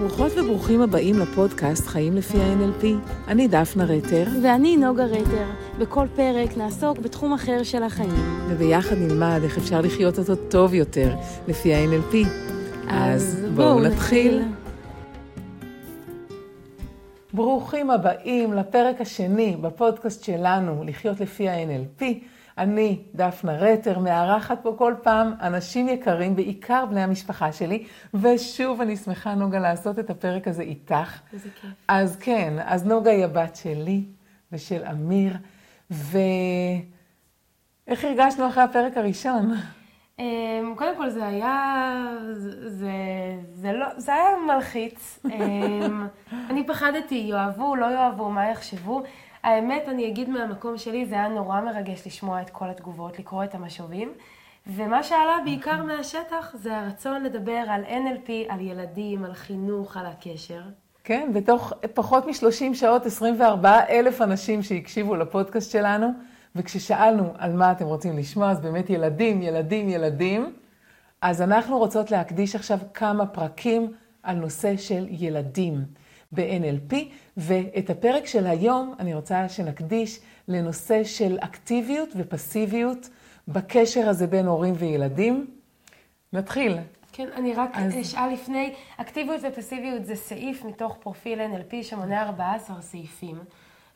ברוכות וברוכים הבאים לפודקאסט חיים לפי ה-NLP. אני דפנה רטר. ואני נוגה רטר. בכל פרק נעסוק בתחום אחר של החיים. וביחד נלמד איך אפשר לחיות אותו טוב יותר לפי ה-NLP. אז בואו נתחיל. ברוכים הבאים לפרק השני בפודקאסט שלנו, לחיות לפי ה-NLP. אני, דפנה רטר, מארחת פה כל פעם אנשים יקרים, בעיקר בני המשפחה שלי, ושוב אני שמחה, נוגה, לעשות את הפרק הזה איתך. איזה כיף. אז כן, אז נוגה היא הבת שלי ושל אמיר, ואיך הרגשנו אחרי הפרק הראשון? אמ, קודם כל זה היה, זה, זה, לא, זה היה מלחיץ. אמ, אני פחדתי, יאהבו, לא יאהבו, מה יחשבו. האמת, אני אגיד מהמקום שלי, זה היה נורא מרגש לשמוע את כל התגובות, לקרוא את המשובים. ומה שעלה בעיקר מהשטח זה הרצון לדבר על NLP, על ילדים, על חינוך, על הקשר. כן, בתוך פחות מ-30 שעות, 24 אלף אנשים שהקשיבו לפודקאסט שלנו, וכששאלנו על מה אתם רוצים לשמוע, אז באמת ילדים, ילדים, ילדים. אז אנחנו רוצות להקדיש עכשיו כמה פרקים על נושא של ילדים. ב-NLP, ואת הפרק של היום אני רוצה שנקדיש לנושא של אקטיביות ופסיביות בקשר הזה בין הורים וילדים. נתחיל. כן, אני רק אז... אשאל לפני, אקטיביות ופסיביות זה סעיף מתוך פרופיל NLP שמונה 14 סעיפים.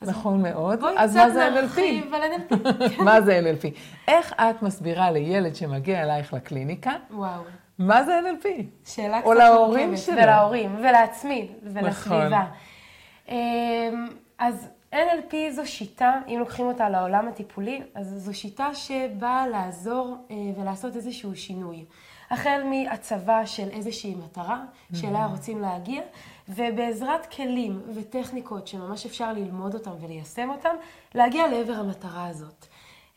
נכון מאוד. אז מה זה NLP? על NLP. מה זה NLP? איך את מסבירה לילד שמגיע אלייך לקליניקה? וואו. מה זה NLP? שאלה קצת או להורים שלו. ולהורים, ולעצמי, נכון. ולסביבה. אמ, אז NLP זו שיטה, אם לוקחים אותה לעולם הטיפולי, אז זו שיטה שבאה לעזור אה, ולעשות איזשהו שינוי. החל מהצבה של איזושהי מטרה שאליה Mm-hmm. רוצים להגיע, ובעזרת כלים וטכניקות שממש אפשר ללמוד אותם וליישם אותם, להגיע לעבר המטרה הזאת.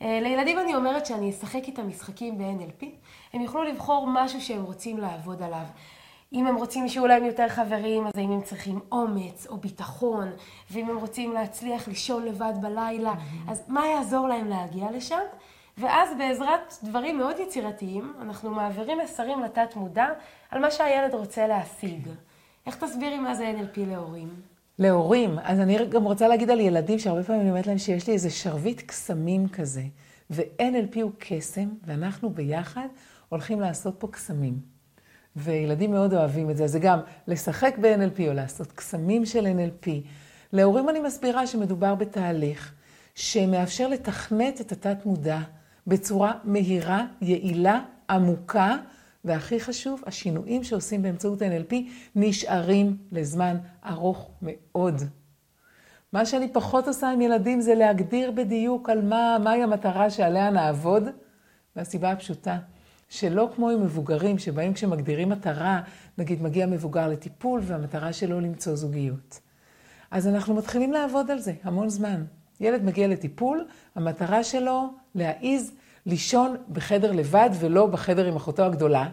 אה, לילדים אני אומרת שאני אשחק איתם משחקים ב-NLP, הם יוכלו לבחור משהו שהם רוצים לעבוד עליו. אם הם רוצים שיהיו להם יותר חברים, אז האם הם צריכים אומץ או ביטחון, ואם הם רוצים להצליח לישון לבד בלילה, אז מה יעזור להם להגיע לשם? ואז בעזרת דברים מאוד יצירתיים, אנחנו מעבירים מסרים לתת מודע על מה שהילד רוצה להשיג. איך תסבירי מה זה NLP להורים? להורים. אז אני גם רוצה להגיד על ילדים, שהרבה פעמים אני אומרת להם שיש לי איזה שרביט קסמים כזה, ו-NLP הוא קסם, ואנחנו ביחד הולכים לעשות פה קסמים. וילדים מאוד אוהבים את זה. זה גם לשחק ב-NLP או לעשות קסמים של NLP. להורים אני מסבירה שמדובר בתהליך שמאפשר לתכנת את התת-מודע בצורה מהירה, יעילה, עמוקה, והכי חשוב, השינויים שעושים באמצעות NLP נשארים לזמן ארוך מאוד. מה שאני פחות עושה עם ילדים זה להגדיר בדיוק על מה, מהי המטרה שעליה נעבוד, מהסיבה הפשוטה. שלא כמו עם מבוגרים, שבהם כשמגדירים מטרה, נגיד מגיע מבוגר לטיפול והמטרה שלו למצוא זוגיות. אז אנחנו מתחילים לעבוד על זה המון זמן. ילד מגיע לטיפול, המטרה שלו להעיז לישון בחדר לבד ולא בחדר עם אחותו הגדולה.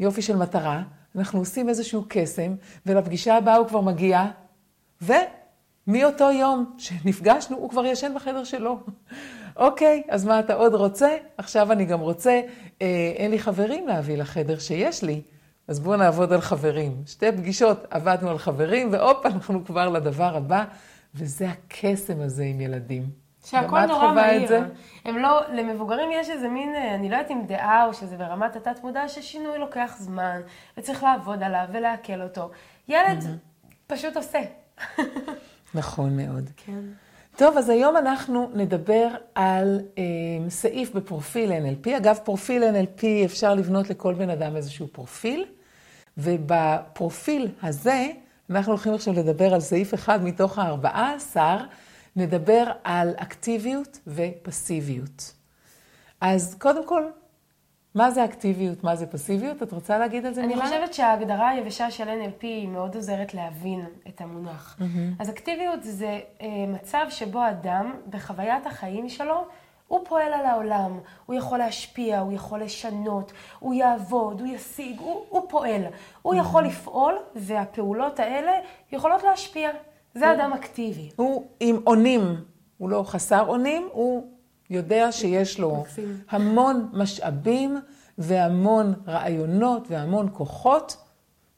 יופי של מטרה, אנחנו עושים איזשהו קסם, ולפגישה הבאה הוא כבר מגיע, ומאותו יום שנפגשנו, הוא כבר ישן בחדר שלו. אוקיי, אז מה אתה עוד רוצה? עכשיו אני גם רוצה, אה, אין לי חברים להביא לחדר שיש לי, אז בואו נעבוד על חברים. שתי פגישות עבדנו על חברים, והופ, אנחנו כבר לדבר הבא, וזה הקסם הזה עם ילדים. שהכל נורא מהיר. הם לא, למבוגרים יש איזה מין, אה, אני לא יודעת אם דעה או שזה ברמת התת מודע, ששינוי לוקח זמן, וצריך לעבוד עליו ולעכל אותו. ילד mm-hmm. פשוט עושה. נכון מאוד. כן. טוב, אז היום אנחנו נדבר על אה, סעיף בפרופיל NLP. אגב, פרופיל NLP אפשר לבנות לכל בן אדם איזשהו פרופיל, ובפרופיל הזה, אנחנו הולכים עכשיו לדבר על סעיף אחד מתוך הארבעה עשר, נדבר על אקטיביות ופסיביות. אז קודם כל, מה זה אקטיביות, מה זה פסיביות? את רוצה להגיד על זה אני מילה? חושבת שההגדרה היבשה של NLP היא מאוד עוזרת להבין את המונח. Mm-hmm. אז אקטיביות זה אה, מצב שבו אדם, בחוויית החיים שלו, הוא פועל על העולם, הוא יכול להשפיע, הוא יכול לשנות, הוא יעבוד, הוא ישיג, הוא, הוא פועל. הוא יכול לפעול, והפעולות האלה יכולות להשפיע. זה אדם אקטיבי. הוא עם אונים, הוא לא חסר אונים, הוא יודע שיש לו. המון משאבים והמון רעיונות והמון כוחות,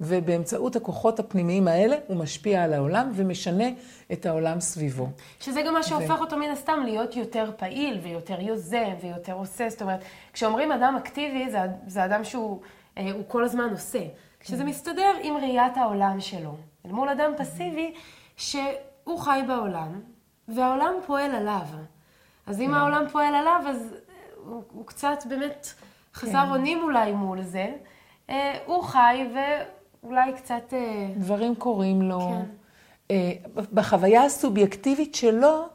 ובאמצעות הכוחות הפנימיים האלה הוא משפיע על העולם ומשנה את העולם סביבו. שזה גם מה שהופך אותו מן הסתם להיות יותר פעיל ויותר יוזם ויותר עושה. זאת אומרת, כשאומרים אדם אקטיבי, זה, זה אדם שהוא אה, כל הזמן עושה. כשזה מסתדר עם ראיית העולם שלו. אל מול אדם פסיבי, שהוא חי בעולם, והעולם פועל עליו. אז אם כן. העולם פועל עליו, אז הוא, הוא קצת באמת חסר כן. אונים אולי מול זה. אה, הוא חי ואולי קצת... אה, דברים קורים לו. כן. אה, בחוויה הסובייקטיבית שלו,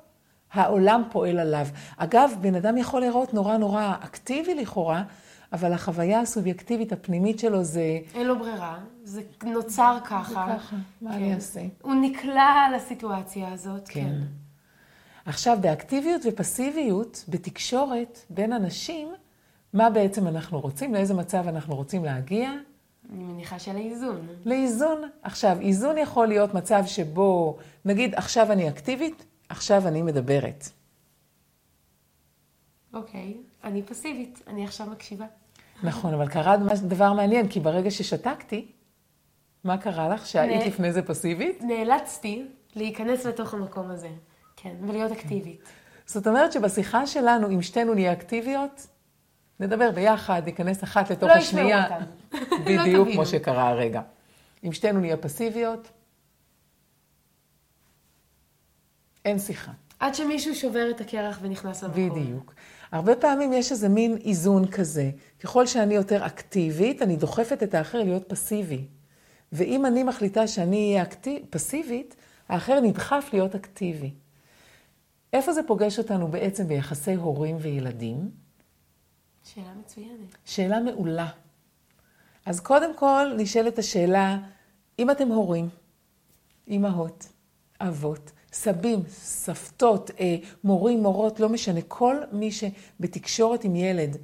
העולם פועל עליו. אגב, בן אדם יכול לראות נורא נורא אקטיבי לכאורה, אבל החוויה הסובייקטיבית הפנימית שלו זה... אין לו ברירה, זה נוצר ככה. זה ככה, מה כן. אני אעשה? הוא נקלע לסיטואציה הזאת. כן. כן. עכשיו, באקטיביות ופסיביות, בתקשורת בין אנשים, מה בעצם אנחנו רוצים? לאיזה מצב אנחנו רוצים להגיע? אני מניחה שלאיזון. לאיזון. עכשיו, איזון יכול להיות מצב שבו, נגיד, עכשיו אני אקטיבית, עכשיו אני מדברת. אוקיי, אני פסיבית, אני עכשיו מקשיבה. נכון, אבל קרה דבר מעניין, כי ברגע ששתקתי, מה קרה לך שהיית לפני זה פסיבית? נאלצתי להיכנס לתוך המקום הזה, כן, ולהיות אקטיבית. זאת אומרת שבשיחה שלנו, אם שתינו נהיה אקטיביות, נדבר ביחד, ניכנס אחת לתוך לא השנייה. לא ישמעו אותנו. בדיוק כמו שקרה הרגע. אם שתינו נהיה פסיביות, אין שיחה. עד שמישהו שובר את הקרח ונכנס למקום. בדיוק. הרבה פעמים יש איזה מין איזון כזה. ככל שאני יותר אקטיבית, אני דוחפת את האחר להיות פסיבי. ואם אני מחליטה שאני אהיה אקטיב, פסיבית, האחר נדחף להיות אקטיבי. איפה זה פוגש אותנו בעצם ביחסי הורים וילדים? שאלה מצוינת. שאלה מעולה. אז קודם כל נשאלת השאלה, אם אתם הורים, אימהות, אבות, סבים, סבתות, אה, מורים, מורות, לא משנה, כל מי שבתקשורת עם ילד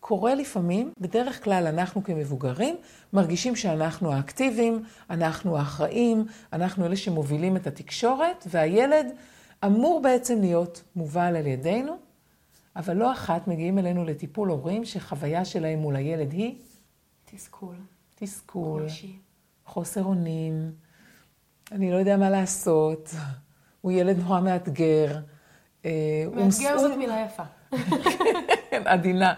קורה לפעמים, בדרך כלל אנחנו כמבוגרים מרגישים שאנחנו האקטיביים, אנחנו האחראים, אנחנו אלה שמובילים את התקשורת, והילד אמור בעצם להיות מובל על ידינו, אבל לא אחת מגיעים אלינו לטיפול הורים שחוויה שלהם מול הילד היא תסכול. תסכול, חוסר אונים, אני לא יודע מה לעשות. הוא ילד נורא מאתגר. אה, מאתגר זאת מילה יפה. כן, עדינה.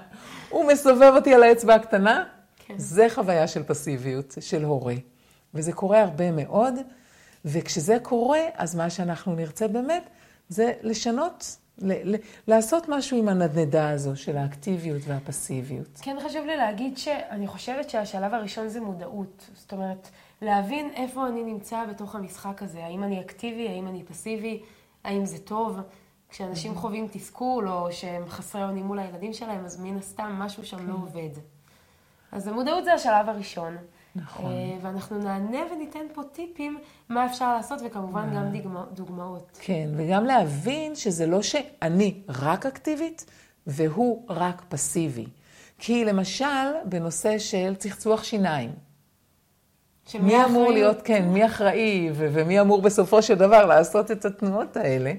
הוא מסובב אותי על האצבע הקטנה, כן. זה חוויה של פסיביות, של הורה. וזה קורה הרבה מאוד, וכשזה קורה, אז מה שאנחנו נרצה באמת, זה לשנות, ל- ל- לעשות משהו עם הנדנדה הזו של האקטיביות והפסיביות. כן, חשוב לי להגיד שאני חושבת שהשלב הראשון זה מודעות. זאת אומרת, להבין איפה אני נמצא בתוך המשחק הזה. האם אני אקטיבי, האם אני פסיבי, האם זה טוב. כשאנשים mm-hmm. חווים תסכול, או שהם חסרי אונים מול הילדים שלהם, אז מן הסתם משהו שם לא כן. לא עובד. אז המודעות זה השלב הראשון. נכון. Uh, ואנחנו נענה וניתן פה טיפים מה אפשר לעשות, וכמובן גם דוגמא, דוגמאות. כן, וגם להבין שזה לא שאני רק אקטיבית, והוא רק פסיבי. כי למשל, בנושא של צחצוח שיניים, מי אמור להיות, כן, מי אחראי ו- ומי אמור בסופו של דבר לעשות את התנועות האלה?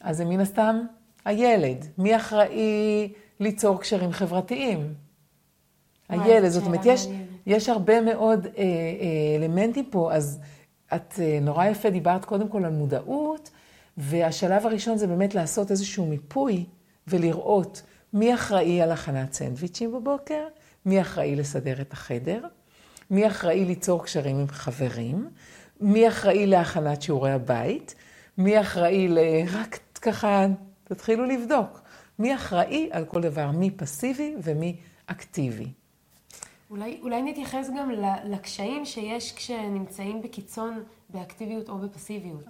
אז זה מן הסתם הילד. מי אחראי ליצור קשרים חברתיים? הילד. זאת אומרת, יש, יש הרבה מאוד אה, אה, אלמנטים פה, אז את אה, נורא יפה דיברת קודם כל על מודעות, והשלב הראשון זה באמת לעשות איזשהו מיפוי ולראות מי אחראי על הכנת סנדוויצ'ים בבוקר, מי אחראי לסדר את החדר. מי אחראי ליצור קשרים עם חברים, מי אחראי להכנת שיעורי הבית, מי אחראי ל... רק ככה, תתחילו לבדוק. מי אחראי על כל דבר, מי פסיבי ומי אקטיבי. אולי, אולי נתייחס גם לקשיים שיש כשנמצאים בקיצון באקטיביות או בפסיביות.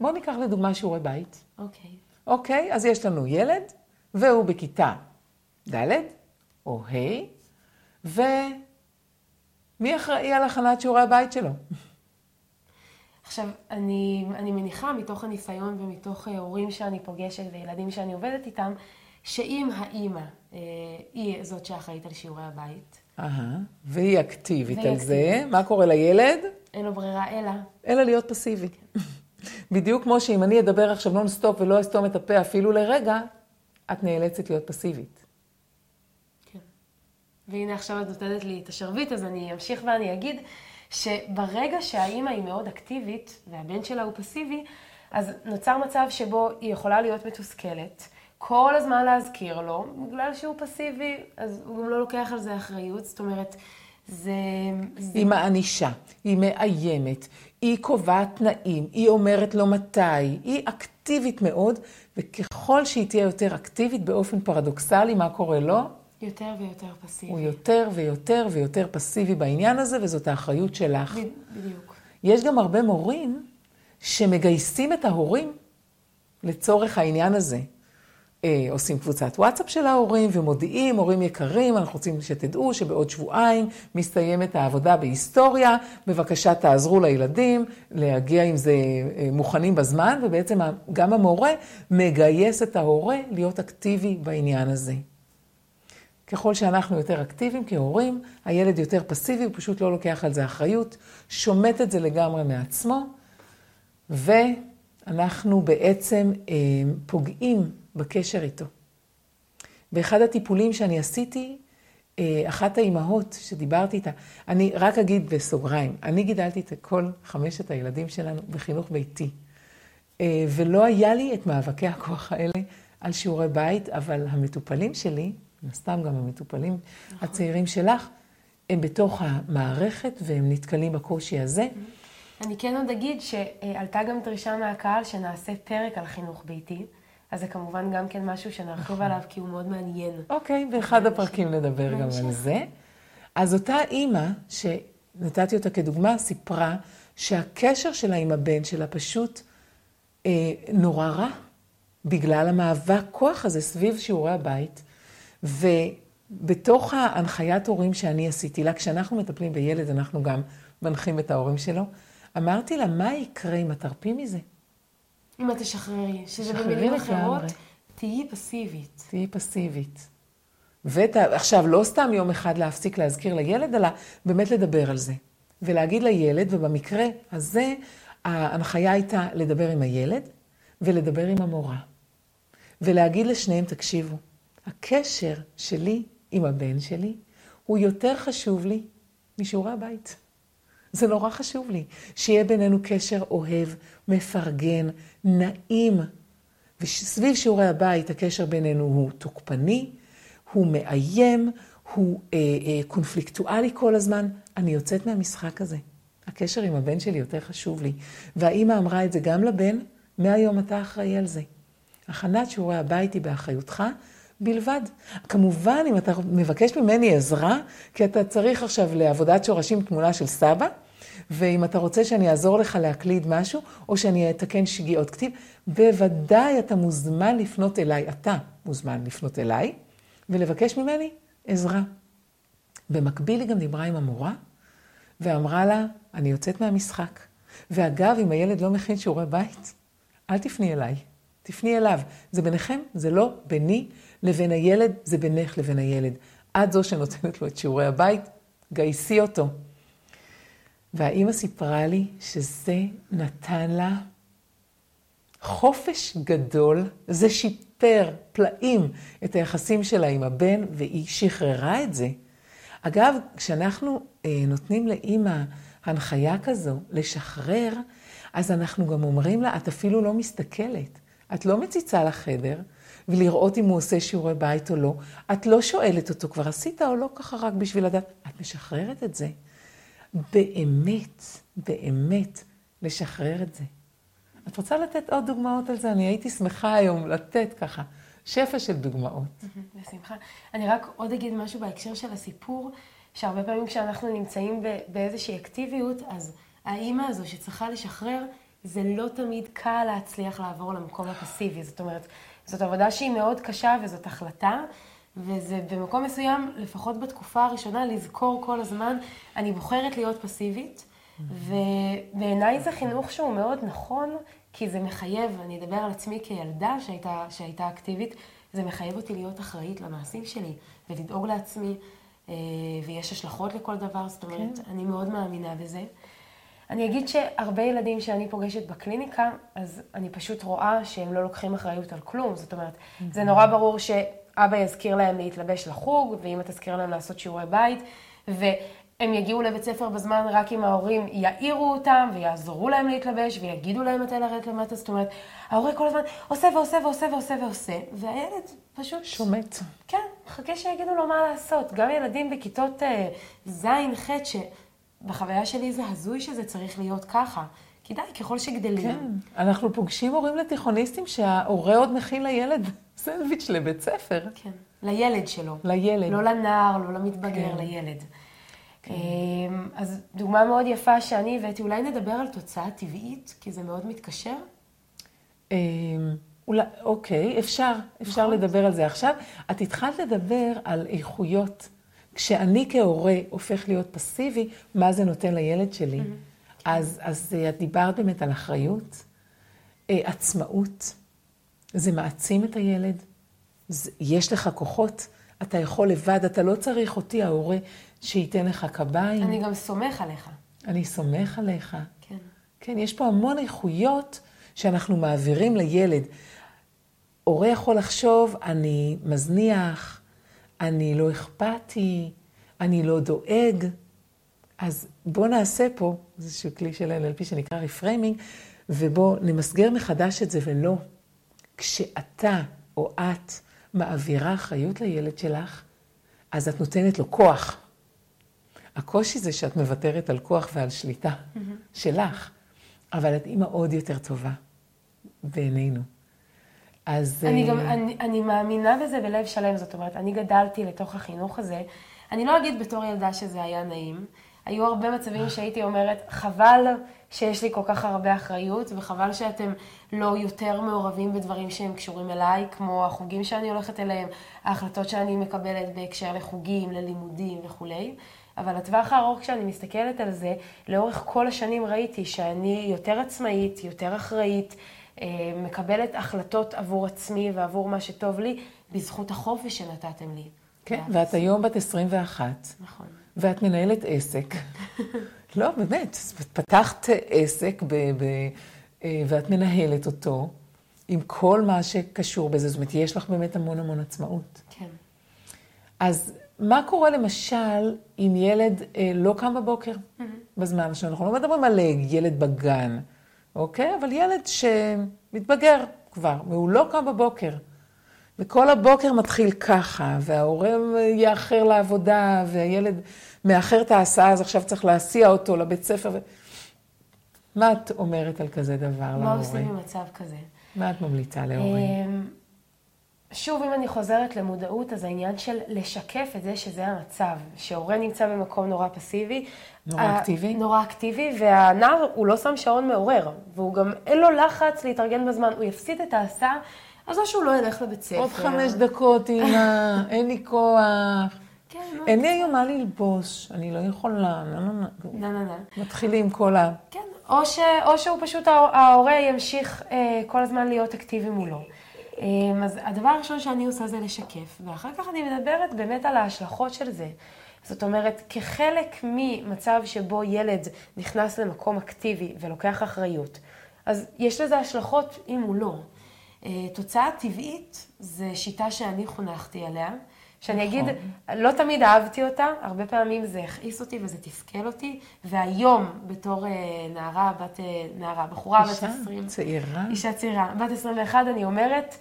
בואו ניקח לדוגמה שיעורי בית. אוקיי. אוקיי, אז יש לנו ילד, והוא בכיתה ד' או ה', ו... מי אחראי על הכנת שיעורי הבית שלו? עכשיו, אני, אני מניחה מתוך הניסיון ומתוך אה, הורים שאני פוגשת וילדים שאני עובדת איתם, שאם האימא אה, היא זאת שאחראית על שיעורי הבית. אהה, והיא אקטיבית והיא על אקטיבית. זה, מה קורה לילד? אין לו ברירה אלא. אלא להיות פסיבי. בדיוק כמו שאם אני אדבר עכשיו נונסטופ ולא אסתום את הפה אפילו לרגע, את נאלצת להיות פסיבית. והנה עכשיו את נותנת לי את השרביט, אז אני אמשיך ואני אגיד שברגע שהאימא היא מאוד אקטיבית, והבן שלה הוא פסיבי, אז נוצר מצב שבו היא יכולה להיות מתוסכלת, כל הזמן להזכיר לו, בגלל שהוא פסיבי, אז הוא גם לא לוקח על זה אחריות, זאת אומרת, זה... זה... היא מענישה, היא מאיימת, היא קובעת תנאים, היא אומרת לו מתי, היא אקטיבית מאוד, וככל שהיא תהיה יותר אקטיבית באופן פרדוקסלי, מה קורה לו? יותר ויותר פסיבי. הוא יותר ויותר ויותר פסיבי בעניין הזה, וזאת האחריות שלך. בדיוק. יש גם הרבה מורים שמגייסים את ההורים לצורך העניין הזה. אה, עושים קבוצת וואטסאפ של ההורים ומודיעים, הורים יקרים, אנחנו רוצים שתדעו שבעוד שבועיים מסתיימת העבודה בהיסטוריה, בבקשה תעזרו לילדים להגיע עם זה אה, מוכנים בזמן, ובעצם גם המורה מגייס את ההורה להיות אקטיבי בעניין הזה. ככל שאנחנו יותר אקטיביים כהורים, הילד יותר פסיבי, הוא פשוט לא לוקח על זה אחריות, שומט את זה לגמרי מעצמו, ואנחנו בעצם אה, פוגעים בקשר איתו. באחד הטיפולים שאני עשיתי, אה, אחת האימהות שדיברתי איתה, אני רק אגיד בסוגריים, אני גידלתי את כל חמשת הילדים שלנו בחינוך ביתי. אה, ולא היה לי את מאבקי הכוח האלה על שיעורי בית, אבל המטופלים שלי, מן הסתם גם המטופלים נכון. הצעירים שלך, הם בתוך המערכת והם נתקלים בקושי הזה. אני כן עוד אגיד שעלתה גם דרישה מהקהל שנעשה פרק על חינוך ביתי. אז זה כמובן גם כן משהו שנרחיב נכון. עליו, כי הוא מאוד מעניין. אוקיי, באחד הפרקים נדבר גם על זה. אז אותה אימא, שנתתי אותה כדוגמה, סיפרה שהקשר שלה עם הבן שלה פשוט אה, נורא רע, בגלל המאבק כוח הזה סביב שיעורי הבית. ובתוך ההנחיית הורים שאני עשיתי לה, כשאנחנו מטפלים בילד, אנחנו גם מנחים את ההורים שלו, אמרתי לה, מה יקרה אם את תרפי מזה? אם את תשחררי, שזה במילים אחרות, תהיי פסיבית. תהיי פסיבית. ועכשיו, לא סתם יום אחד להפסיק להזכיר לילד, אלא באמת לדבר על זה. ולהגיד לילד, ובמקרה הזה, ההנחיה הייתה לדבר עם הילד ולדבר עם המורה. ולהגיד לשניהם, תקשיבו, הקשר שלי עם הבן שלי הוא יותר חשוב לי משיעורי הבית. זה נורא חשוב לי, שיהיה בינינו קשר אוהב, מפרגן, נעים. וסביב שיעורי הבית הקשר בינינו הוא תוקפני, הוא מאיים, הוא אה, אה, קונפליקטואלי כל הזמן. אני יוצאת מהמשחק הזה. הקשר עם הבן שלי יותר חשוב לי. והאימא אמרה את זה גם לבן, מהיום אתה אחראי על זה. הכנת שיעורי הבית היא באחריותך בלבד. כמובן, אם אתה מבקש ממני עזרה, כי אתה צריך עכשיו לעבודת שורשים תמונה של סבא, ואם אתה רוצה שאני אעזור לך להקליד משהו, או שאני אתקן שגיאות כתיב, בוודאי אתה מוזמן לפנות אליי, אתה מוזמן לפנות אליי, ולבקש ממני עזרה. במקביל היא גם דיברה עם המורה, ואמרה לה, אני יוצאת מהמשחק. ואגב, אם הילד לא מכין שיעורי בית, אל תפני אליי, תפני אליו. זה ביניכם, זה לא ביני לבין הילד, זה בינך לבין הילד. את זו שנותנת לו את שיעורי הבית, גייסי אותו. והאימא סיפרה לי שזה נתן לה חופש גדול, זה שיפר פלאים את היחסים שלה עם הבן, והיא שחררה את זה. אגב, כשאנחנו אה, נותנים לאימא הנחיה כזו לשחרר, אז אנחנו גם אומרים לה, את אפילו לא מסתכלת, את לא מציצה לחדר, ולראות אם הוא עושה שיעורי בית או לא. את לא שואלת אותו, כבר עשית או לא ככה רק בשביל לדעת, את משחררת את זה. באמת, באמת, לשחרר את זה. את רוצה לתת עוד דוגמאות על זה? אני הייתי שמחה היום לתת ככה שפע של דוגמאות. בשמחה. אני רק עוד אגיד משהו בהקשר של הסיפור, שהרבה פעמים כשאנחנו נמצאים באיזושהי אקטיביות, אז האימא הזו שצריכה לשחרר, זה לא תמיד קל להצליח לעבור למקום הפסיבי. זאת אומרת, זאת עבודה שהיא מאוד קשה וזאת החלטה, וזה במקום מסוים, לפחות בתקופה הראשונה, לזכור כל הזמן, אני בוחרת להיות פסיבית, ובעיניי זה חינוך שהוא מאוד נכון, כי זה מחייב, אני אדבר על עצמי כילדה שהייתה, שהייתה אקטיבית, זה מחייב אותי להיות אחראית למעשים שלי, ולדאוג לעצמי, אה, ויש השלכות לכל דבר, זאת אומרת, כן. אני מאוד מאמינה בזה. אני אגיד שהרבה ילדים שאני פוגשת בקליניקה, אז אני פשוט רואה שהם לא לוקחים אחריות על כלום. זאת אומרת, mm-hmm. זה נורא ברור ש... אבא יזכיר להם להתלבש לחוג, ואמא תזכיר להם לעשות שיעורי בית, והם יגיעו לבית ספר בזמן רק אם ההורים יעירו אותם, ויעזרו להם להתלבש, ויגידו להם מתי לרדת למטה. זאת אומרת, ההורה כל הזמן עושה ועושה ועושה ועושה ועושה, והילד פשוט... שומט. כן, מחכה שיגידו לו מה לעשות. גם ילדים בכיתות אה, ז', ח', שבחוויה שלי זה הזוי שזה צריך להיות ככה. כדאי, ככל שגדלים. כן, אנחנו פוגשים הורים לתיכוניסטים שההורה עוד מכין לילד סנדוויץ' לבית ספר. כן, לילד שלו. לילד. לא לנער, לא למתבגר, כן. לילד. כן. אז דוגמה מאוד יפה שאני הבאתי, אולי נדבר על תוצאה טבעית, כי זה מאוד מתקשר. אמ, אולי, אוקיי, אפשר, אפשר נכון. לדבר על זה עכשיו. את התחלת לדבר על איכויות. כשאני כהורה הופך להיות פסיבי, מה זה נותן לילד שלי? אז, אז אה, את דיברת באמת על אחריות, אה, עצמאות, זה מעצים את הילד, זה, יש לך כוחות, אתה יכול לבד, אתה לא צריך אותי, ההורה, שייתן לך קביים. אני גם סומך עליך. אני סומך עליך. כן. כן, יש פה המון איכויות שאנחנו מעבירים לילד. הורה יכול לחשוב, אני מזניח, אני לא אכפתי, אני לא דואג. אז בואו נעשה פה איזשהו כלי של NLP שנקרא reframing, ובואו נמסגר מחדש את זה ולא. כשאתה או את מעבירה אחריות לילד שלך, אז את נותנת לו כוח. הקושי זה שאת מוותרת על כוח ועל שליטה שלך, אבל את אימא עוד יותר טובה בעינינו. אז... אני אה, גם, אני, אני מאמינה בזה בלב שלם, זאת אומרת, אני גדלתי לתוך החינוך הזה. אני לא אגיד בתור ילדה שזה היה נעים. היו הרבה מצבים שהייתי אומרת, חבל שיש לי כל כך הרבה אחריות, וחבל שאתם לא יותר מעורבים בדברים שהם קשורים אליי, כמו החוגים שאני הולכת אליהם, ההחלטות שאני מקבלת בהקשר לחוגים, ללימודים וכולי. אבל לטווח הארוך, כשאני מסתכלת על זה, לאורך כל השנים ראיתי שאני יותר עצמאית, יותר אחראית, אה, מקבלת החלטות עבור עצמי ועבור מה שטוב לי, בזכות החופש שנתתם לי. כן, ואת היום בת 21, נכון. ואת מנהלת עסק. לא, באמת, פתחת עסק ב, ב, אה, ואת מנהלת אותו עם כל מה שקשור בזה, זאת אומרת, יש לך באמת המון המון עצמאות. כן. אז מה קורה למשל אם ילד אה, לא קם בבוקר בזמן שלנו? אנחנו לא מדברים על אה, ילד בגן, אוקיי? אבל ילד שמתבגר כבר, והוא לא קם בבוקר. וכל הבוקר מתחיל ככה, וההורה יאחר לעבודה, והילד מאחר את ההסעה, אז עכשיו צריך להסיע אותו לבית ספר. ו... מה את אומרת על כזה דבר להורה? מה עושים במצב כזה? מה את ממליצה להורים? שוב, אם אני חוזרת למודעות, אז העניין של לשקף את זה שזה המצב, שהורה נמצא במקום נורא פסיבי. נורא אקטיבי? נורא אקטיבי, והנער, הוא לא שם שעון מעורר, והוא גם, אין לו לחץ להתארגן בזמן, הוא יפסיד את ההסעה, אז או שהוא לא ילך לבית ספר. עוד חמש דקות, אמא, אין לי כוח. כן. אין לי היום מה ללבוש, אני לא יכולה, לא, לא, לא. נה, נה, נה. מתחילים כל ה... כן, או, שהוא פשוט, ההור- ההורה ימשיך אה, כל הזמן להיות אקטיבי מולו. אה, אז הדבר הראשון שאני עושה זה לשקף, ואחר כך אני מדברת באמת על ההשלכות של זה. זאת אומרת, כחלק ממצב שבו ילד נכנס למקום אקטיבי ולוקח אחריות, אז יש לזה השלכות אם הוא לא. אה, תוצאה טבעית זה שיטה שאני חונכתי עליה, שאני נכון. אגיד, לא תמיד אהבתי אותה, הרבה פעמים זה הכעיס אותי וזה תסכל אותי, והיום בתור אה, נערה, בת, אה, נערה, בחורה בת אישה 20, צעירה. אישה צעירה, בת 21, אני אומרת,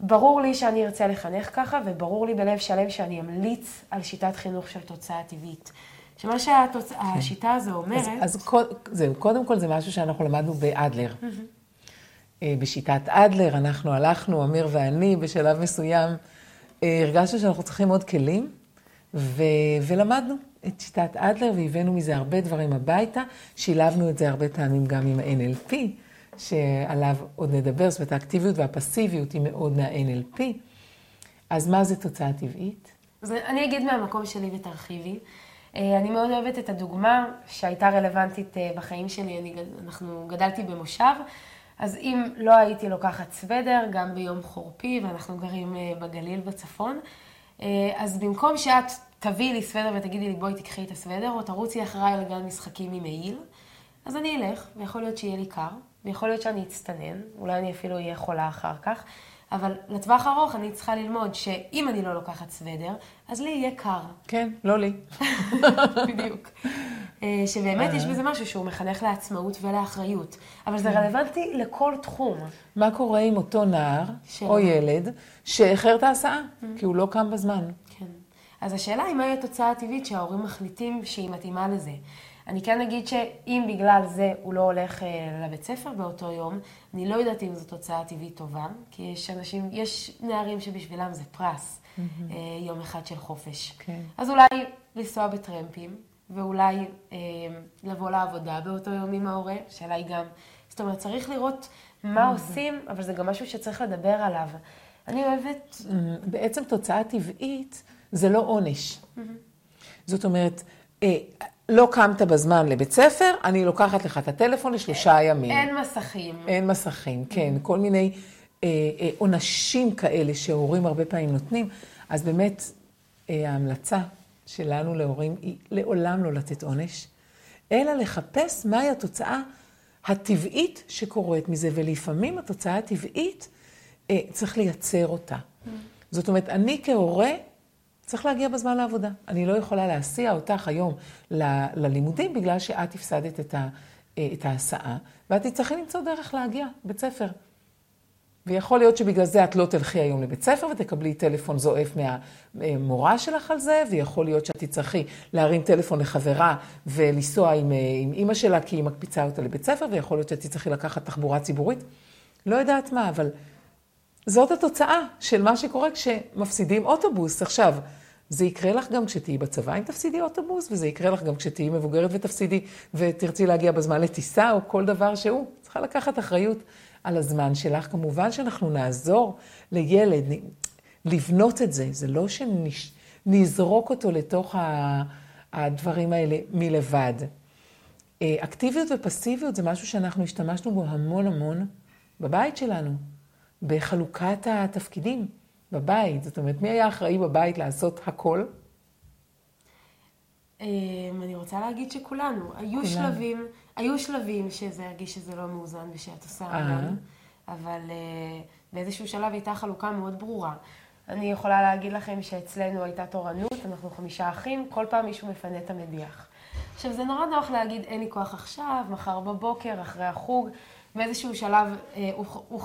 ברור לי שאני ארצה לחנך ככה, וברור לי בלב שלם שאני אמליץ על שיטת חינוך של תוצאה טבעית. שמה שהשיטה הזו אומרת, כן. אז, אז קוד- זהו, קודם כל זה משהו שאנחנו למדנו באדלר. אה, בשיטת אדלר, אנחנו הלכנו, אמיר ואני, בשלב מסוים, הרגשנו שאנחנו צריכים עוד כלים, ו- ולמדנו את שיטת אדלר, והבאנו מזה הרבה דברים הביתה. שילבנו את זה הרבה פעמים גם עם ה-NLP, שעליו עוד נדבר, זאת אומרת, האקטיביות והפסיביות היא מאוד מה-NLP. אז מה זה תוצאה טבעית? אז אני אגיד מהמקום שלי ותרחיבי. אה, אני מאוד אוהבת את הדוגמה שהייתה רלוונטית אה, בחיים שלי. אני, אנחנו גדלתי במושב, אז אם לא הייתי לוקחת סוודר, גם ביום חורפי, ואנחנו גרים אה, בגליל בצפון, אה, אז במקום שאת תביאי לי סוודר ותגידי לי בואי תקחי את הסוודר, או תרוצי אחריי לגן משחקים עם מעיל, אז אני אלך, ויכול להיות שיהיה לי קר, ויכול להיות שאני אצטנן, אולי אני אפילו אהיה חולה אחר כך, אבל לטווח ארוך אני צריכה ללמוד שאם אני לא לוקחת סוודר, אז לי יהיה קר. כן, לא לי. בדיוק. אה, שבאמת יש בזה משהו שהוא מחנך לעצמאות ולאחריות. אבל זה רלוונטי לכל תחום. מה קורה עם אותו נער. או ילד שאיחר את ההסעה, כי הוא לא קם בזמן? כן. אז השאלה היא מהי התוצאה הטבעית שההורים מחליטים שהיא מתאימה לזה. אני כן אגיד שאם בגלל זה הוא לא הולך אה, לבית ספר באותו יום, אני לא יודעת אם זו תוצאה טבעית טובה, כי יש אנשים, יש נערים שבשבילם זה פרס, אה, יום אחד של חופש. כן. אז אולי לנסוע בטרמפים, ואולי אה, לבוא לעבודה באותו יום עם ההורה, השאלה היא גם, זאת אומרת, צריך לראות מה עושים, אבל זה גם משהו שצריך לדבר עליו. אני אוהבת, בעצם תוצאה טבעית זה לא עונש. זאת אומרת, אה, לא קמת בזמן לבית ספר, אני לוקחת לך את הטלפון לשלושה ימים. אין מסכים. אין מסכים, כן, כל מיני אה, אה, עונשים כאלה שהורים הרבה פעמים נותנים. אז באמת, אה, ההמלצה שלנו להורים היא לעולם לא לתת עונש, אלא לחפש מהי התוצאה הטבעית שקורית מזה, ולפעמים התוצאה הטבעית, אה, צריך לייצר אותה. זאת אומרת, אני כהורה צריך להגיע בזמן לעבודה. אני לא יכולה להסיע אותך היום ל- ללימודים בגלל שאת הפסדת את, ה- אה, את ההסעה, ואת תצטרכי למצוא דרך להגיע, בית ספר. ויכול להיות שבגלל זה את לא תלכי היום לבית ספר ותקבלי טלפון זועף מהמורה שלך על זה, ויכול להיות שאת תצטרכי להרים טלפון לחברה ולנסוע עם, אה, עם אימא שלה כי היא מקפיצה אותה לבית ספר, ויכול להיות שאת תצטרכי לקחת תחבורה ציבורית. לא יודעת מה, אבל זאת התוצאה של מה שקורה כשמפסידים אוטובוס. עכשיו, זה יקרה לך גם כשתהיי בצבא אם תפסידי אוטובוס, וזה יקרה לך גם כשתהיי מבוגרת ותפסידי ותרצי להגיע בזמן לטיסה או כל דבר שהוא. צריכה לקחת אחריות על הזמן שלך. כמובן שאנחנו נעזור לילד לבנות את זה, זה לא שנזרוק אותו לתוך הדברים האלה מלבד. אה, אקטיביות ופסיביות זה משהו שאנחנו השתמשנו בו המון המון בבית שלנו, בחלוקת התפקידים בבית. זאת אומרת, מי היה אחראי בבית לעשות הכל? רוצה להגיד שכולנו, היו שלבים, היו שלבים שזה הרגיש שזה לא מאוזן ושאת עושה. המון, אבל אה, באיזשהו שלב הייתה חלוקה מאוד ברורה. אני יכולה להגיד לכם שאצלנו הייתה תורנות, אנחנו חמישה אחים, כל פעם מישהו מפנה את המדיח. עכשיו, זה נורא נוח להגיד, אין לי כוח עכשיו, מחר בבוקר, אחרי החוג. באיזשהו שלב אה, הוא, הוא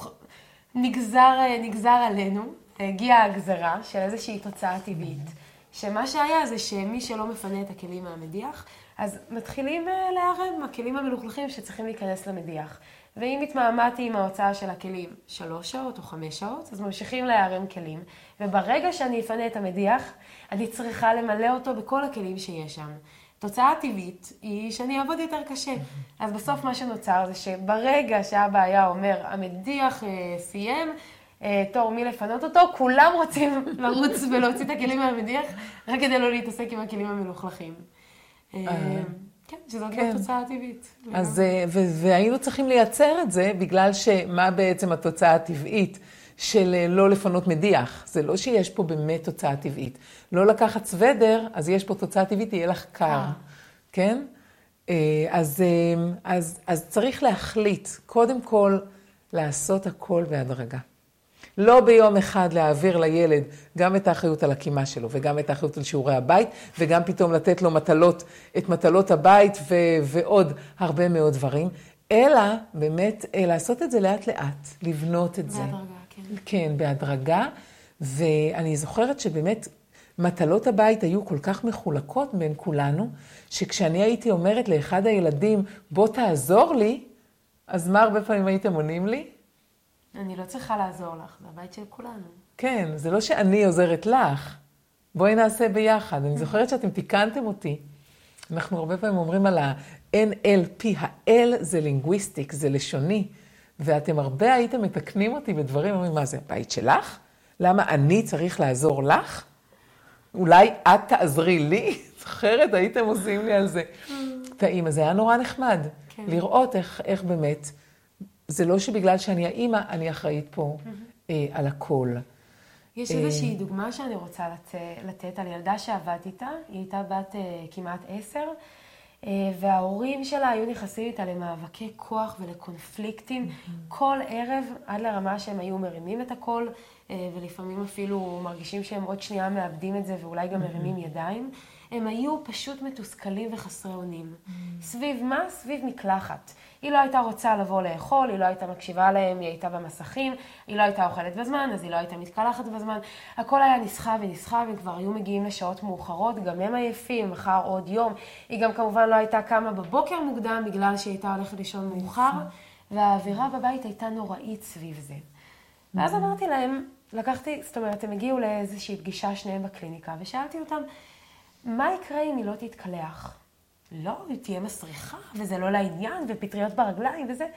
נגזר, אה, נגזר עלינו, הגיעה הגזרה של איזושהי תוצאה טבעית. שמה שהיה זה שמי שלא מפנה את הכלים מהמדיח, אז מתחילים אה, להיערם הכלים המלוכלכים שצריכים להיכנס למדיח. ואם התמהמהתי עם ההוצאה של הכלים שלוש שעות או חמש שעות, אז ממשיכים להיערם כלים. וברגע שאני אפנה את המדיח, אני צריכה למלא אותו בכל הכלים שיש שם. תוצאה טבעית היא שאני אעבוד יותר קשה. אז בסוף מה שנוצר זה שברגע שאבא היה אומר, המדיח אה, סיים, תור מי לפנות אותו, כולם רוצים לרוץ ולהוציא את הכלים מהמדיח, רק כדי לא להתעסק עם הכלים המלוכלכים. אה, כן, שזאת כן. גם תוצאה טבעית. אז, אה, והיינו צריכים לייצר את זה, בגלל שמה בעצם התוצאה הטבעית של אה, לא לפנות מדיח? זה לא שיש פה באמת תוצאה טבעית. לא לקחת סוודר, אז יש פה תוצאה טבעית, יהיה לך קר. כן? אה, אז, אה, אז, אז צריך להחליט, קודם כל, לעשות הכל בהדרגה. לא ביום אחד להעביר לילד גם את האחריות על הקימה שלו, וגם את האחריות על שיעורי הבית, וגם פתאום לתת לו מטלות, את מטלות הבית ו- ועוד הרבה מאוד דברים, אלא באמת אה, לעשות את זה לאט-לאט, לבנות את זה. בהדרגה, כן. כן, בהדרגה, ואני זוכרת שבאמת מטלות הבית היו כל כך מחולקות בין כולנו, שכשאני הייתי אומרת לאחד הילדים, בוא תעזור לי, אז מה הרבה פעמים הייתם עונים לי? אני לא צריכה לעזור לך, זה הבית של כולנו. כן, זה לא שאני עוזרת לך, בואי נעשה ביחד. אני זוכרת שאתם תיקנתם אותי. אנחנו הרבה פעמים אומרים על ה-NLP, ה-L זה לינגוויסטיק, זה לשוני, ואתם הרבה הייתם מתקנים אותי בדברים, אומרים, מה זה, הבית שלך? למה אני צריך לעזור לך? אולי את תעזרי לי? זוכרת, הייתם עושים לי על זה. טעים, אז זה היה נורא נחמד, כן. לראות איך, איך באמת, זה לא שבגלל שאני האימא, אני אחראית פה אה, על הכל. יש אה, איזושהי דוגמה שאני רוצה לת... לתת על ילדה שעבדתי איתה, היא הייתה בת אה, כמעט עשר, אה, וההורים שלה היו נכנסים איתה למאבקי כוח ולקונפליקטים. כל ערב, עד לרמה שהם היו מרימים את הכל, אה, ולפעמים אפילו מרגישים שהם עוד שנייה מאבדים את זה ואולי גם מרימים ידיים. הם היו פשוט מתוסכלים וחסרי אונים. סביב מה? סביב מקלחת. היא לא הייתה רוצה לבוא לאכול, היא לא הייתה מקשיבה להם, היא הייתה במסכים, היא לא הייתה אוכלת בזמן, אז היא לא הייתה מתקלחת בזמן. הכל היה נסחב ונסחב, הם כבר היו מגיעים לשעות מאוחרות, גם הם עייפים, מחר עוד יום. היא גם כמובן לא הייתה קמה בבוקר מוקדם, בגלל שהיא הייתה הולכת לישון מאוחר, והאווירה בבית הייתה נוראית סביב זה. ואז אמרתי להם, לקחתי, זאת אומרת, הם הגיעו לאיזושהי פגישה שניהם בקליניקה, ושאלתי אותם, מה יקרה אם היא לא תתקלח? לא, היא תהיה מסריחה, וזה לא לעניין, ופטריות ברגליים וזה.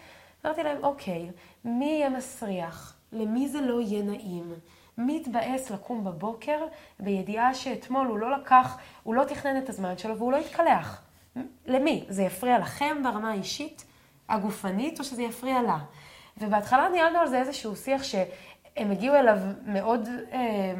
אמרתי להם, אוקיי, מי יהיה מסריח? למי זה לא יהיה נעים? מי יתבאס לקום בבוקר בידיעה שאתמול הוא לא לקח, הוא לא תכנן את הזמן שלו והוא לא יתקלח? למי? זה יפריע לכם ברמה האישית, הגופנית, או שזה יפריע לה? ובהתחלה ניהלנו על זה איזשהו שיח שהם הגיעו אליו מאוד... אה,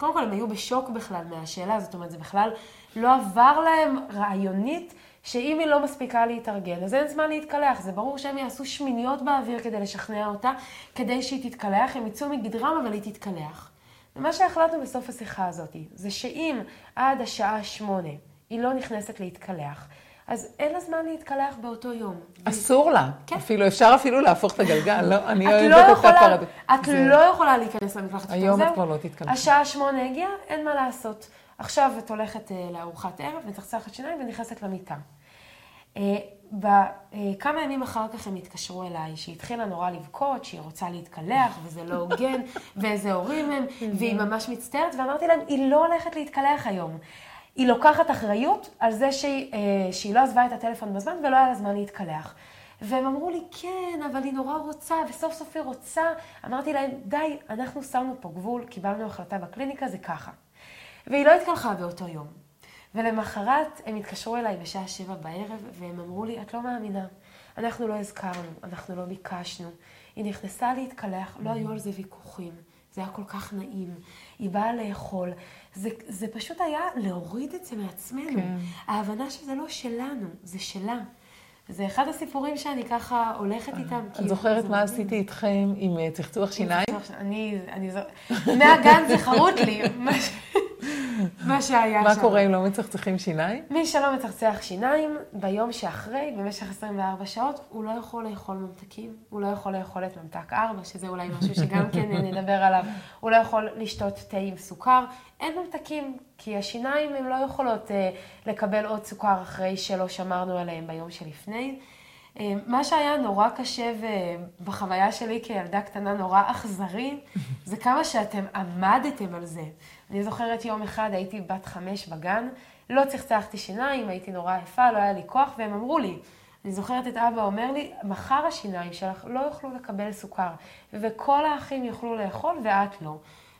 קודם כל הם היו בשוק בכלל מהשאלה, זאת אומרת, זה בכלל לא עבר להם רעיונית שאם היא לא מספיקה להתארגן, אז אין זמן להתקלח. זה ברור שהם יעשו שמיניות באוויר כדי לשכנע אותה, כדי שהיא תתקלח, הם יצאו מגדרם, אבל היא תתקלח. ומה שהחלטנו בסוף השיחה הזאת, זה שאם עד השעה שמונה היא לא נכנסת להתקלח, אז אין לה זמן להתקלח באותו יום. אסור לה. כן. אפילו, אפשר אפילו להפוך את הגלגל, לא? אני אוהבת לא את הפרד... את זה... לא יכולה להיכנס למקלחת. היום את כבר לא תתקלחי. השעה שמונה הגיעה, אין מה לעשות. עכשיו את הולכת uh, לארוחת ערב, מצחצחת שיניים ונכנסת למיטה. Uh, בכמה ימים אחר כך הם התקשרו אליי, שהיא התחילה נורא לבכות, שהיא רוצה להתקלח, וזה לא הוגן, ואיזה הורים הם, והיא ממש מצטערת, ואמרתי להם, היא לא הולכת להתקלח היום. היא לוקחת אחריות על זה שהיא, אה, שהיא לא עזבה את הטלפון בזמן ולא היה לה זמן להתקלח. והם אמרו לי, כן, אבל היא נורא רוצה, וסוף סוף היא רוצה. אמרתי להם, די, אנחנו שמנו פה גבול, קיבלנו החלטה בקליניקה, זה ככה. והיא לא התקלחה באותו יום. ולמחרת הם התקשרו אליי בשעה שבע בערב, והם אמרו לי, את לא מאמינה, אנחנו לא הזכרנו, אנחנו לא ביקשנו. היא נכנסה להתקלח, לא היו על זה ויכוחים. זה היה כל כך נעים. היא באה לאכול. זה, זה פשוט היה להוריד את זה מעצמנו. כן. ההבנה שזה לא שלנו, זה שלה. זה אחד הסיפורים שאני ככה הולכת איתם. את זוכרת מה עשיתי איתכם עם אה, צחצוח שיניים? אני, אני זוכרת, מהגן זה חרוט לי. מה שהיה שם. מה קורה אם לא מצחצחים שיניים? מי שלא מצחצח שיניים, ביום שאחרי, במשך 24 שעות, הוא לא יכול לאכול ממתקים, הוא לא יכול לאכול את ממתק 4, שזה אולי משהו שגם כן נדבר עליו, הוא לא יכול לשתות תה עם סוכר. אין ממתקים, כי השיניים הן לא יכולות uh, לקבל עוד סוכר אחרי שלא שמרנו עליהם ביום שלפני. Uh, מה שהיה נורא קשה בחוויה שלי כילדה קטנה, נורא אכזרי, זה כמה שאתם עמדתם על זה. אני זוכרת יום אחד, הייתי בת חמש בגן, לא צחצחתי שיניים, הייתי נורא יפה, לא היה לי כוח, והם אמרו לי, אני זוכרת את אבא אומר לי, מחר השיניים שלך לא יוכלו לקבל סוכר, וכל האחים יוכלו לאכול ואת לא.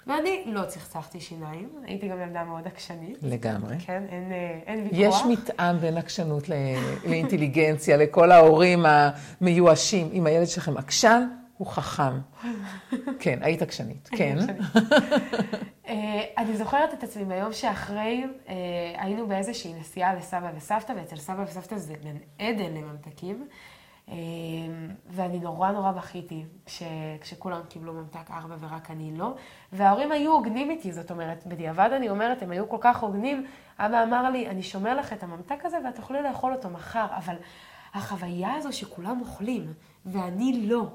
ואני לא צחצחתי שיניים, הייתי גם ילדה מאוד עקשנית. לגמרי. כן, אין, אה, אין ויכוח. יש מתאם בין עקשנות לאינטליגנציה, לכל ההורים המיואשים. אם הילד שלכם עקשן, הוא חכם. כן, היית עקשנית, כן. אה, אני זוכרת את עצמי ביום שאחרי, אה, היינו באיזושהי נסיעה לסבא וסבתא, ואצל סבא וסבתא זה גן עדן לממתקים. אה, ואני נורא נורא בכיתי כש, כשכולם קיבלו ממתק ארבע ורק אני לא. וההורים היו הוגנים איתי, זאת אומרת, בדיעבד אני אומרת, הם היו כל כך הוגנים. אבא אמר לי, אני שומר לך את הממתק הזה ואת תוכלי לאכול אותו מחר, אבל החוויה הזו שכולם אוכלים ואני לא,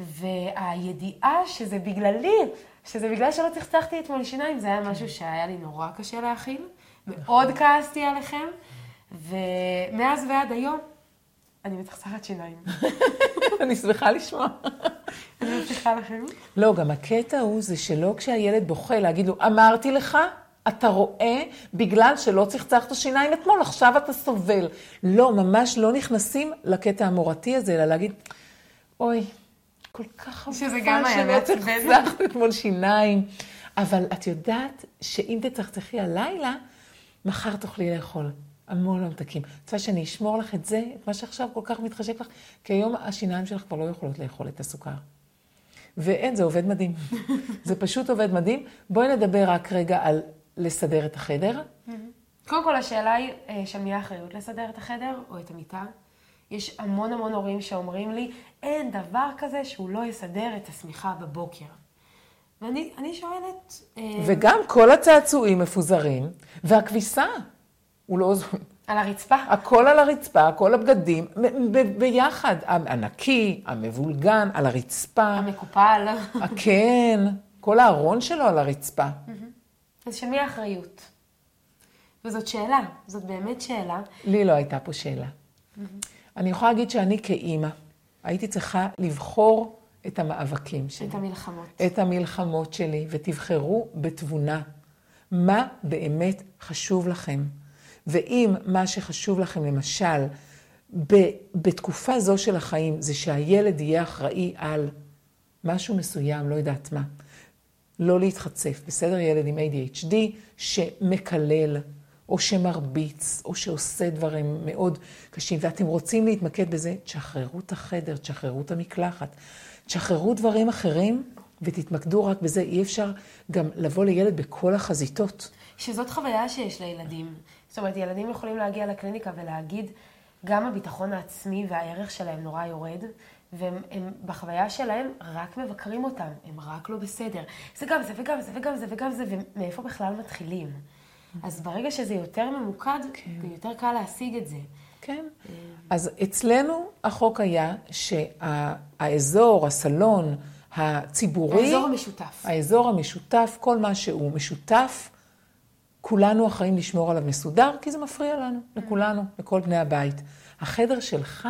והידיעה שזה בגללי, שזה בגלל שלא צחצחתי אתמול שיניים, זה היה משהו שהיה לי נורא קשה להכיל. מאוד כעסתי עליכם, ומאז ועד היום אני מצחצחת שיניים. אני שמחה לשמוע. אני מבטיחה לכם. לא, גם הקטע הוא זה שלא כשהילד בוכה, להגיד לו, אמרתי לך, אתה רואה, בגלל שלא צחצחת שיניים אתמול, עכשיו אתה סובל. לא, ממש לא נכנסים לקטע המורתי הזה, אלא להגיד, אוי, כל כך חבל שלא צחצחת אתמול שיניים. אבל את יודעת שאם תצחצחי הלילה, מחר תוכלי לאכול. המון ממתקים. את רוצה שאני אשמור לך את זה, את מה שעכשיו כל כך מתחשק לך, כי היום השיניים שלך כבר לא יכולות לאכול את הסוכר. ואין, זה עובד מדהים. זה פשוט עובד מדהים. בואי נדבר רק רגע על לסדר את החדר. קודם כל, השאלה היא אה, של מי האחריות לסדר את החדר או את המיטה. יש המון המון הורים שאומרים לי, אין דבר כזה שהוא לא יסדר את השמיכה בבוקר. ואני שואלת... אה, וגם כל הצעצועים מפוזרים, והכביסה, הוא לא... על הרצפה. הכל על הרצפה, כל הבגדים, ביחד. הנקי, המבולגן, על הרצפה. המקופל. כן, כל הארון שלו על הרצפה. אז של מי האחריות? וזאת שאלה, זאת באמת שאלה. לי לא הייתה פה שאלה. אני יכולה להגיד שאני כאימא, הייתי צריכה לבחור את המאבקים שלי. את המלחמות. את המלחמות שלי, ותבחרו בתבונה. מה באמת חשוב לכם? ואם מה שחשוב לכם, למשל, ב- בתקופה זו של החיים, זה שהילד יהיה אחראי על משהו מסוים, לא יודעת מה, לא להתחצף, בסדר? ילד עם ADHD שמקלל, או שמרביץ, או שעושה דברים מאוד קשים, ואתם רוצים להתמקד בזה, תשחררו את החדר, תשחררו את המקלחת, תשחררו דברים אחרים ותתמקדו רק בזה. אי אפשר גם לבוא לילד בכל החזיתות. שזאת חוויה שיש לילדים. זאת אומרת, ילדים יכולים להגיע לקליניקה ולהגיד, גם הביטחון העצמי והערך שלהם נורא יורד, והם הם, בחוויה שלהם רק מבקרים אותם, הם רק לא בסדר. זה גם זה וגם זה וגם זה וגם זה, ומאיפה בכלל מתחילים? אז ברגע שזה יותר ממוקד, כן. זה יותר קל להשיג את זה. כן. אז אצלנו החוק היה שהאזור, הסלון הציבורי... האזור המשותף. האזור המשותף, כל מה שהוא משותף, כולנו אחראים לשמור עליו מסודר, כי זה מפריע לנו, לכולנו, לכל בני הבית. החדר שלך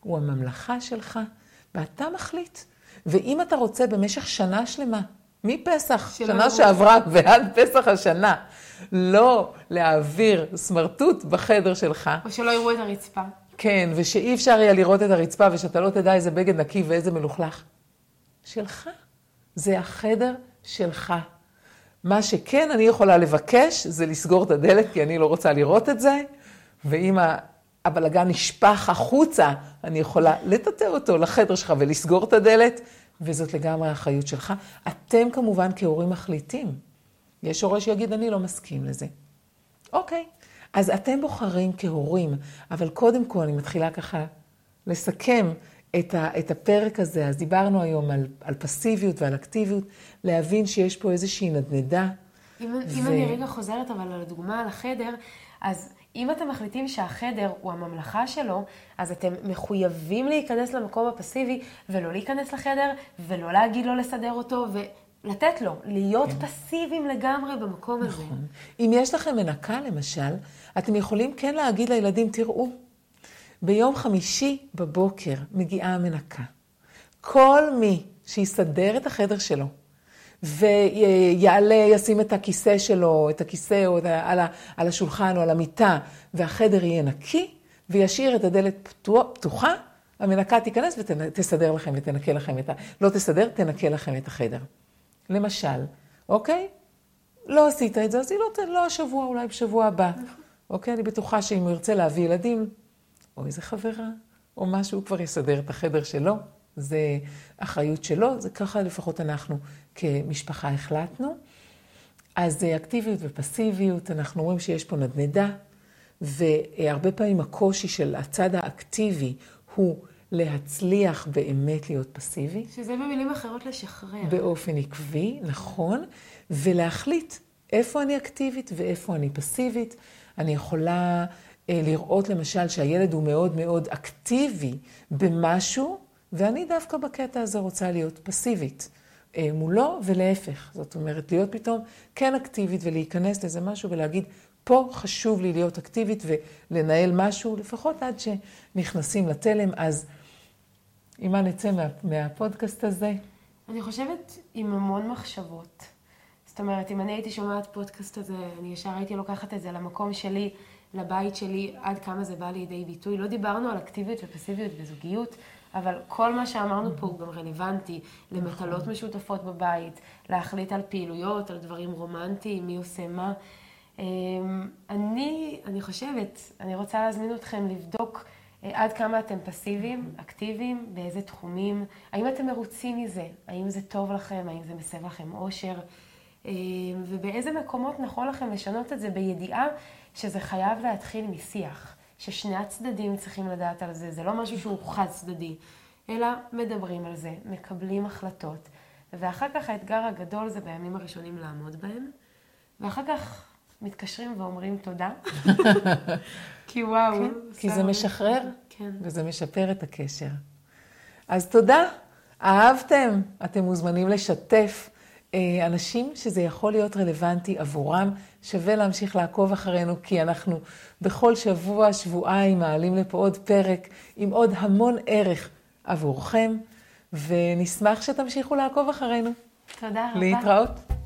הוא הממלכה שלך, ואתה מחליט. ואם אתה רוצה במשך שנה שלמה, מפסח, שנה שעברה ועד פסח השנה, לא להעביר סמרטוט בחדר שלך. או שלא יראו את הרצפה. כן, ושאי אפשר יהיה לראות את הרצפה ושאתה לא תדע איזה בגד נקי ואיזה מלוכלך. שלך. זה החדר שלך. מה שכן אני יכולה לבקש זה לסגור את הדלת, כי אני לא רוצה לראות את זה, ואם הבלגן נשפך החוצה, אני יכולה לטאטא אותו לחדר שלך ולסגור את הדלת, וזאת לגמרי האחריות שלך. אתם כמובן כהורים מחליטים. יש הורה שיגיד, אני לא מסכים לזה. אוקיי, אז אתם בוחרים כהורים, אבל קודם כל אני מתחילה ככה לסכם את, ה, את הפרק הזה. אז דיברנו היום על, על פסיביות ועל אקטיביות, להבין שיש פה איזושהי נדנדה. אם, ו... אם אני רגע חוזרת אבל על הדוגמה על החדר, אז אם אתם מחליטים שהחדר הוא הממלכה שלו, אז אתם מחויבים להיכנס למקום הפסיבי ולא להיכנס לחדר ולא להגיד לו לסדר אותו ולתת לו, להיות כן. פסיביים לגמרי במקום נכון. הזה. אם יש לכם מנקה למשל, אתם יכולים כן להגיד לילדים, תראו, ביום חמישי בבוקר מגיעה המנקה. כל מי שיסדר את החדר שלו, ויעלה, ישים את הכיסא שלו, את הכיסא או על, על השולחן או על המיטה, והחדר יהיה נקי, וישאיר את הדלת פתוחה, המנקה תיכנס ותסדר לכם ותנקה לכם את ה... לא תסדר, תנקה לכם את החדר. למשל, אוקיי? לא עשית את זה, אז היא לא, לא השבוע, אולי בשבוע הבא. אוקיי? אני בטוחה שאם הוא ירצה להביא ילדים, או איזה חברה, או משהו, כבר יסדר את החדר שלו. זה אחריות שלו, זה ככה לפחות אנחנו כמשפחה החלטנו. אז אקטיביות ופסיביות, אנחנו רואים שיש פה נדנדה, והרבה פעמים הקושי של הצד האקטיבי הוא להצליח באמת להיות פסיבי. שזה במילים אחרות לשחרר. באופן עקבי, נכון, ולהחליט איפה אני אקטיבית ואיפה אני פסיבית. אני יכולה אה, לראות למשל שהילד הוא מאוד מאוד אקטיבי במשהו, ואני דווקא בקטע הזה רוצה להיות פסיבית אה, מולו, ולהפך. זאת אומרת, להיות פתאום כן אקטיבית ולהיכנס לאיזה משהו ולהגיד, פה חשוב לי להיות אקטיבית ולנהל משהו, לפחות עד שנכנסים לתלם. אז עם מה נצא מה, מהפודקאסט הזה? אני חושבת עם המון מחשבות. זאת אומרת, אם אני הייתי שומעת פודקאסט הזה, אני ישר הייתי לוקחת את זה למקום שלי, לבית שלי, עד כמה זה בא לידי ביטוי. לא דיברנו על אקטיביות ופסיביות בזוגיות. אבל כל מה שאמרנו פה הוא גם רלוונטי למטלות משותפות בבית, להחליט על פעילויות, על דברים רומנטיים, מי עושה מה. אמ, אני, אני חושבת, אני רוצה להזמין אתכם לבדוק אה, עד כמה אתם פסיביים, אקטיביים, באיזה תחומים, האם אתם מרוצים מזה, האם זה טוב לכם, האם זה מסב לכם אושר. אה, ובאיזה מקומות נכון לכם לשנות את זה בידיעה שזה חייב להתחיל משיח, ששני הצדדים צריכים לדעת על זה, זה לא משהו שהוא חד צדדי, אלא מדברים על זה, מקבלים החלטות, ואחר כך האתגר הגדול זה בימים הראשונים לעמוד בהם, ואחר כך מתקשרים ואומרים תודה, כי וואו. כן, כי זה משחרר, כן. וזה משפר את הקשר. אז תודה, אהבתם, אתם מוזמנים לשתף. אה, אנשים שזה יכול להיות רלוונטי עבורם, שווה להמשיך לעקוב אחרינו, כי אנחנו בכל שבוע, שבועיים, מעלים לפה עוד פרק עם עוד המון ערך עבורכם, ונשמח שתמשיכו לעקוב אחרינו. תודה רבה. להתראות.